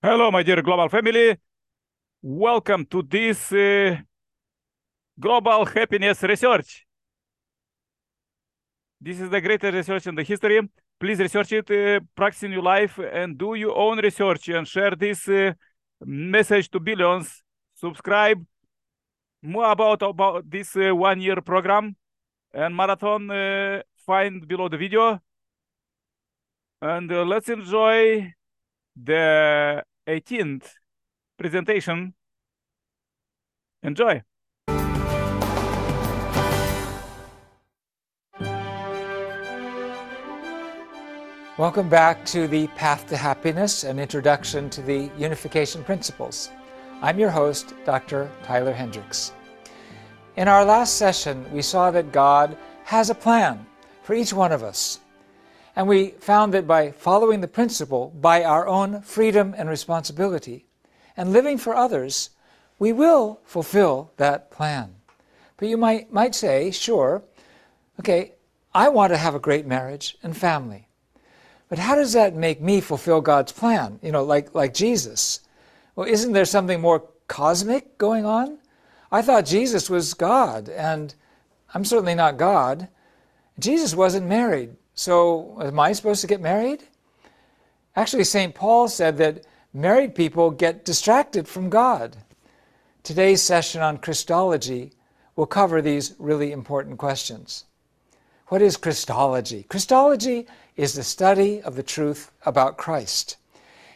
Hello, my dear global family. Welcome to this uh, global happiness research. This is the greatest research in the history. Please research it, uh, practice in your life, and do your own research and share this uh, message to billions. Subscribe. More about about this uh, one year program and marathon. Uh, find below the video, and uh, let's enjoy the 18th presentation. Enjoy. Welcome back to the Path to Happiness, an introduction to the unification principles. I'm your host, Dr. Tyler Hendricks. In our last session, we saw that God has a plan for each one of us. And we found that by following the principle, by our own freedom and responsibility, and living for others, we will fulfill that plan. But you might, might say, sure, okay, I want to have a great marriage and family. But how does that make me fulfill God's plan? You know, like, like Jesus. Well, isn't there something more cosmic going on? I thought Jesus was God, and I'm certainly not God. Jesus wasn't married, so am I supposed to get married? Actually, St. Paul said that married people get distracted from God. Today's session on Christology will cover these really important questions. What is Christology? Christology is the study of the truth about Christ.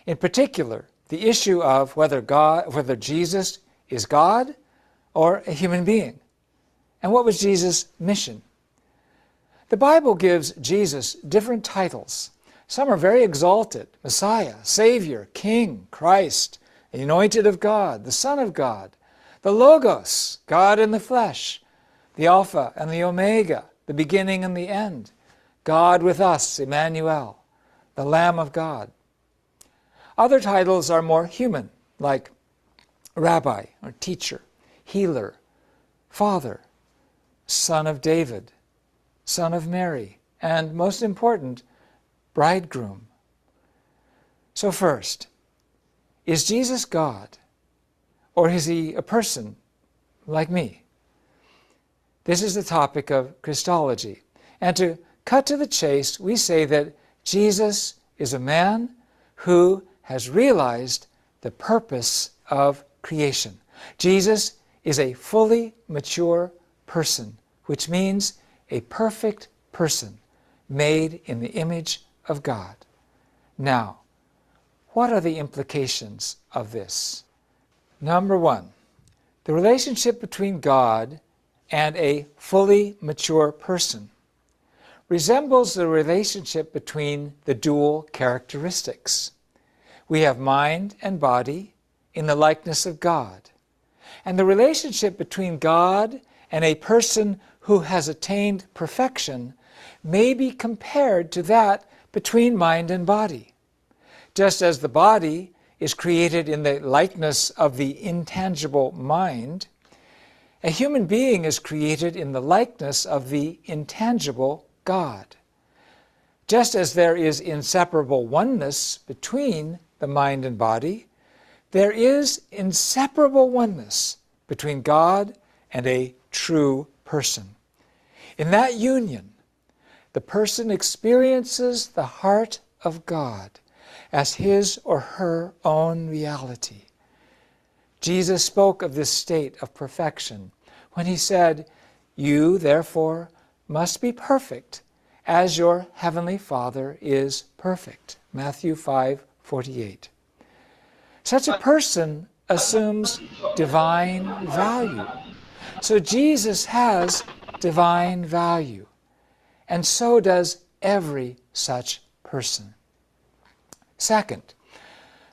In particular, the issue of whether God, whether Jesus is God or a human being. And what was Jesus' mission? The Bible gives Jesus different titles. Some are very exalted Messiah, Savior, King, Christ, anointed of God, the Son of God, the Logos, God in the flesh, the Alpha and the Omega, the beginning and the end, God with us, Emmanuel, the Lamb of God. Other titles are more human, like Rabbi or Teacher, Healer, Father, Son of David, Son of Mary, and most important, Bridegroom. So, first, is Jesus God, or is he a person like me? This is the topic of Christology. And to cut to the chase, we say that Jesus is a man who has realized the purpose of creation. Jesus is a fully mature person, which means a perfect person made in the image of God. Now, what are the implications of this? Number one, the relationship between God and a fully mature person resembles the relationship between the dual characteristics. We have mind and body in the likeness of God. And the relationship between God and a person who has attained perfection may be compared to that between mind and body. Just as the body is created in the likeness of the intangible mind, a human being is created in the likeness of the intangible God. Just as there is inseparable oneness between the mind and body, there is inseparable oneness between God and a true person. In that union, the person experiences the heart of God as his or her own reality. Jesus spoke of this state of perfection when he said, You, therefore, must be perfect as your heavenly Father is perfect. Matthew 5 48. Such a person assumes divine value. So Jesus has divine value, and so does every such person. Second,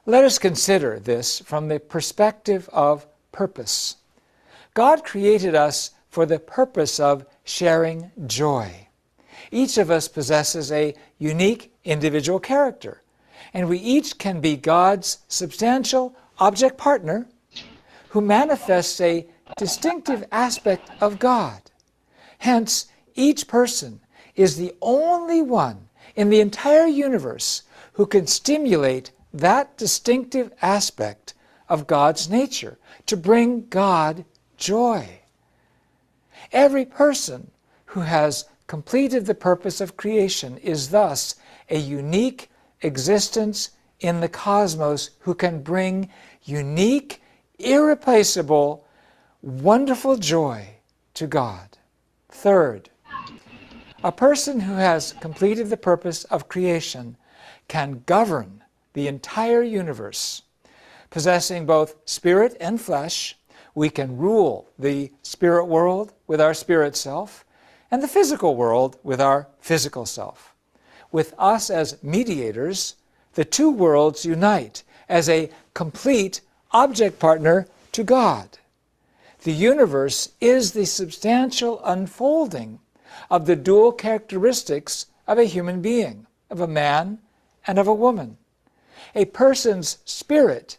let us consider this from the perspective of purpose. God created us for the purpose of sharing joy. Each of us possesses a unique individual character, and we each can be God's substantial object partner who manifests a distinctive aspect of God. Hence, each person is the only one in the entire universe who can stimulate that distinctive aspect of God's nature, to bring God joy. Every person who has completed the purpose of creation is thus a unique existence in the cosmos who can bring unique, irreplaceable, wonderful joy to God. Third, a person who has completed the purpose of creation can govern the entire universe. Possessing both spirit and flesh, we can rule the spirit world with our spirit self and the physical world with our physical self. With us as mediators, the two worlds unite as a complete object partner to God. The universe is the substantial unfolding of the dual characteristics of a human being, of a man and of a woman. A person's spirit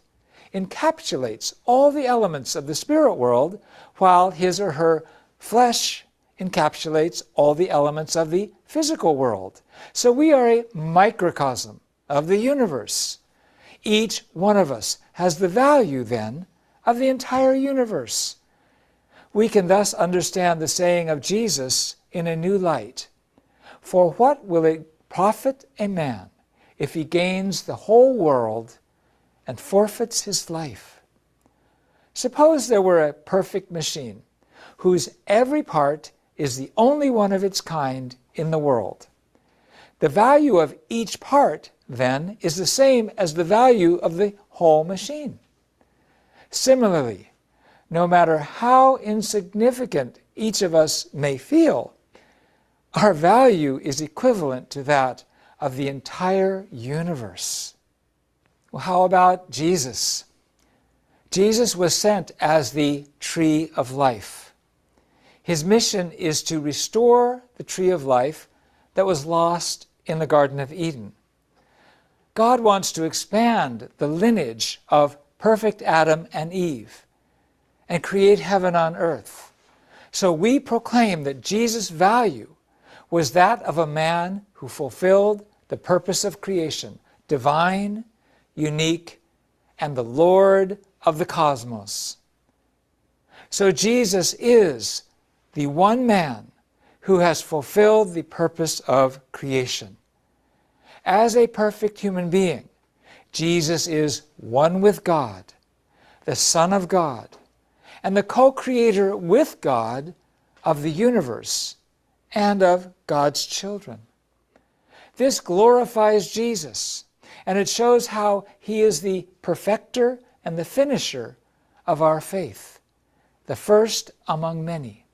encapsulates all the elements of the spirit world, while his or her flesh encapsulates all the elements of the physical world. So we are a microcosm of the universe. Each one of us has the value, then, of the entire universe. We can thus understand the saying of Jesus in a new light. For what will it profit a man if he gains the whole world and forfeits his life? Suppose there were a perfect machine whose every part is the only one of its kind in the world. The value of each part, then, is the same as the value of the whole machine. Similarly, no matter how insignificant each of us may feel, our value is equivalent to that of the entire universe. Well, how about Jesus? Jesus was sent as the tree of life. His mission is to restore the tree of life that was lost in the Garden of Eden. God wants to expand the lineage of perfect Adam and Eve and create heaven on earth. So we proclaim that Jesus' value was that of a man who fulfilled the purpose of creation, divine, unique, and the Lord of the cosmos. So Jesus is the one man who has fulfilled the purpose of creation. As a perfect human being, Jesus is one with God, the Son of God, and the co creator with God of the universe and of God's children. This glorifies Jesus, and it shows how he is the perfecter and the finisher of our faith, the first among many.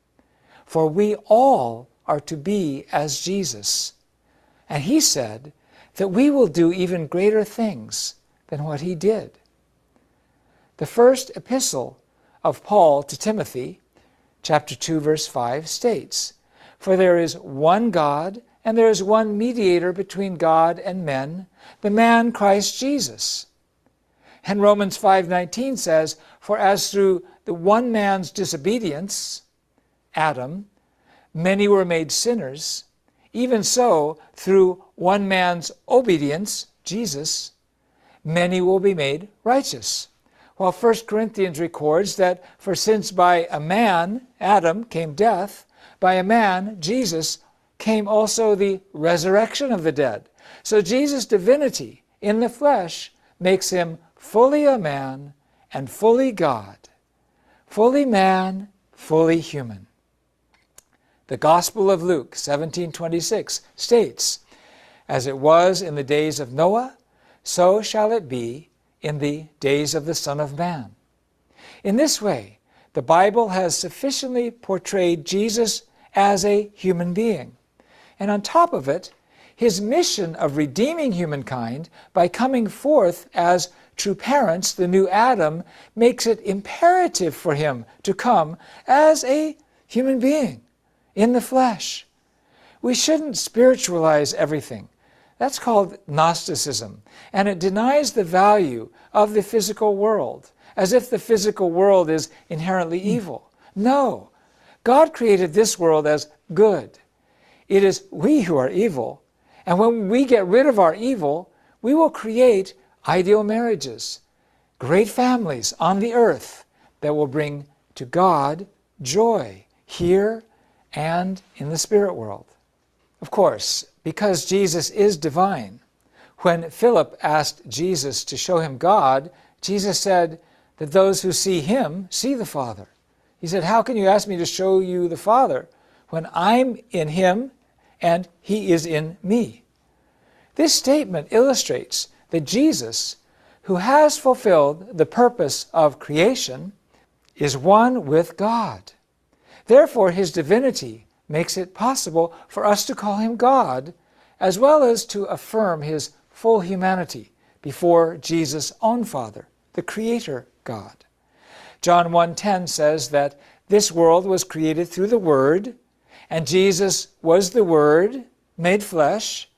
For we all are to be as Jesus. And he said that we will do even greater things than what he did. The first epistle of Paul to Timothy, chapter 2, verse 5, states, for there is one God, and there is one mediator between God and men, the man Christ Jesus. And Romans 5:19 says, "For as through the one man's disobedience, Adam, many were made sinners, even so through one man's obedience, Jesus, many will be made righteous." While 1 Corinthians records that for since by a man, Adam, came death, by a man, Jesus, came also the resurrection of the dead. So Jesus' divinity in the flesh makes him fully a man and fully God, fully man, fully human. The Gospel of Luke 17:26 states, "As it was in the days of Noah, so shall it be in the days of the Son of Man." In this way, the Bible has sufficiently portrayed Jesus as a human being. And on top of it, his mission of redeeming humankind by coming forth as true parents, the new Adam, makes it imperative for him to come as a human being in the flesh. We shouldn't spiritualize everything. That's called Gnosticism, and it denies the value of the physical world, as if the physical world is inherently hmm. evil. No, God created this world as good. It is we who are evil. And when we get rid of our evil, we will create ideal marriages, great families on the earth that will bring to God joy here and in the spirit world. Of course, because Jesus is divine, when Philip asked Jesus to show him God, Jesus said that those who see him see the Father. He said, How can you ask me to show you the Father when I'm in him and he is in me? This statement illustrates that Jesus, who has fulfilled the purpose of creation, is one with God. Therefore, his divinity makes it possible for us to call him God, as well as to affirm his full humanity before Jesus' own Father, the Creator God. John 1:10 says that this world was created through the Word, and Jesus was the Word made flesh.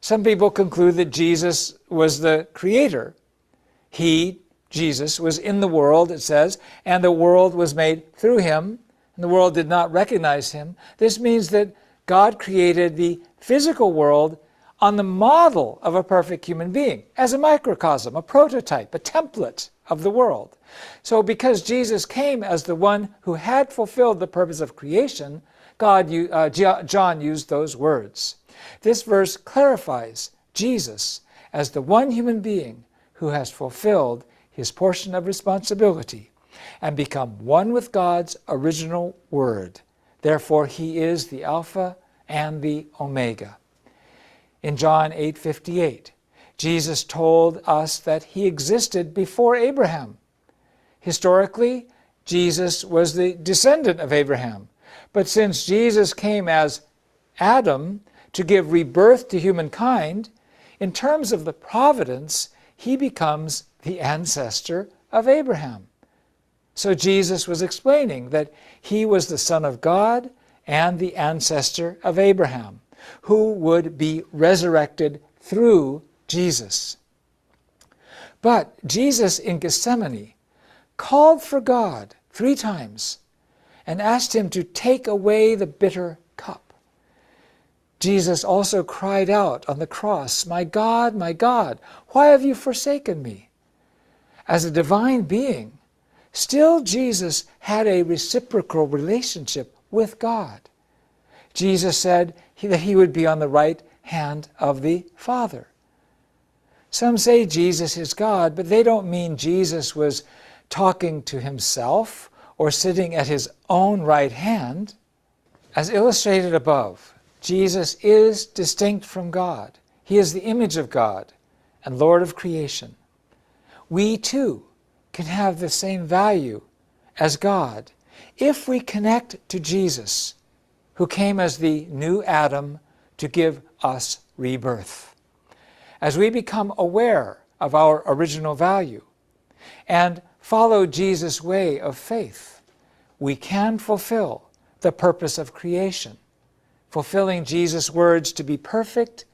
Some people conclude that Jesus was the Creator. He, Jesus, was in the world, it says, and the world was made through him, and the world did not recognize him. This means that God created the physical world on the model of a perfect human being, as a microcosm, a prototype, a template of the world. So, because Jesus came as the one who had fulfilled the purpose of creation, God, uh, John used those words. This verse clarifies Jesus as the one human being who has fulfilled his portion of responsibility and become one with God's original Word. Therefore, he is the Alpha and the Omega. In John 8:58, Jesus told us that he existed before Abraham. Historically, Jesus was the descendant of Abraham. But since Jesus came as Adam to give rebirth to humankind, in terms of the providence, he becomes the ancestor of Abraham. So Jesus was explaining that he was the Son of God and the ancestor of Abraham, who would be resurrected through Jesus. But Jesus in Gethsemane called for God three times and asked him to take away the bitter cup. Jesus also cried out on the cross, My God, my God, why have you forsaken me? As a divine being, still Jesus had a reciprocal relationship with God. Jesus said that he would be on the right hand of the Father. Some say Jesus is God, but they don't mean Jesus was talking to himself or sitting at his own right hand. As illustrated above, Jesus is distinct from God. He is the image of God and Lord of creation. We too can have the same value as God if we connect to Jesus, who came as the new Adam to give us rebirth. As we become aware of our original value and follow Jesus' way of faith, we can fulfill the purpose of creation, fulfilling Jesus' words to be perfect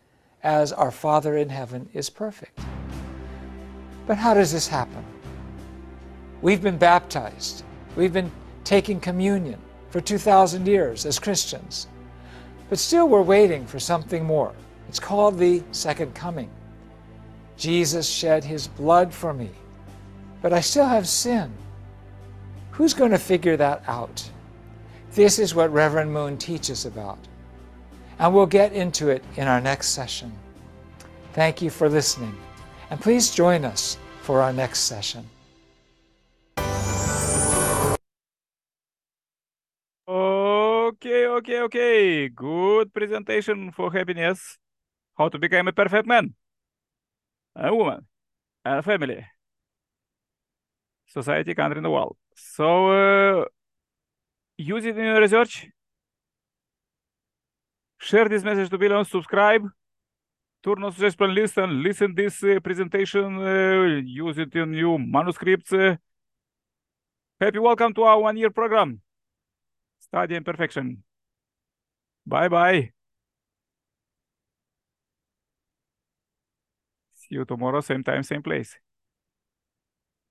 as our Father in heaven is perfect. But how does this happen? We've been baptized. We've been taking communion for 2,000 years as Christians. But still, we're waiting for something more. It's called the second coming. Jesus shed his blood for me but I still have sin. Who's going to figure that out? This is what Reverend Moon teaches about. And we'll get into it in our next session. Thank you for listening. And please join us for our next session. Okay, okay. Good presentation for happiness. How to become a perfect man, a woman, a family society, country and the world. So uh, use it in your research. Share this message to billions, subscribe, turn on suggestion list and listen this uh, presentation, uh, use it in your manuscripts. Happy welcome to our one-year program, Study and Perfection. Bye-bye. See you tomorrow, same time, same place.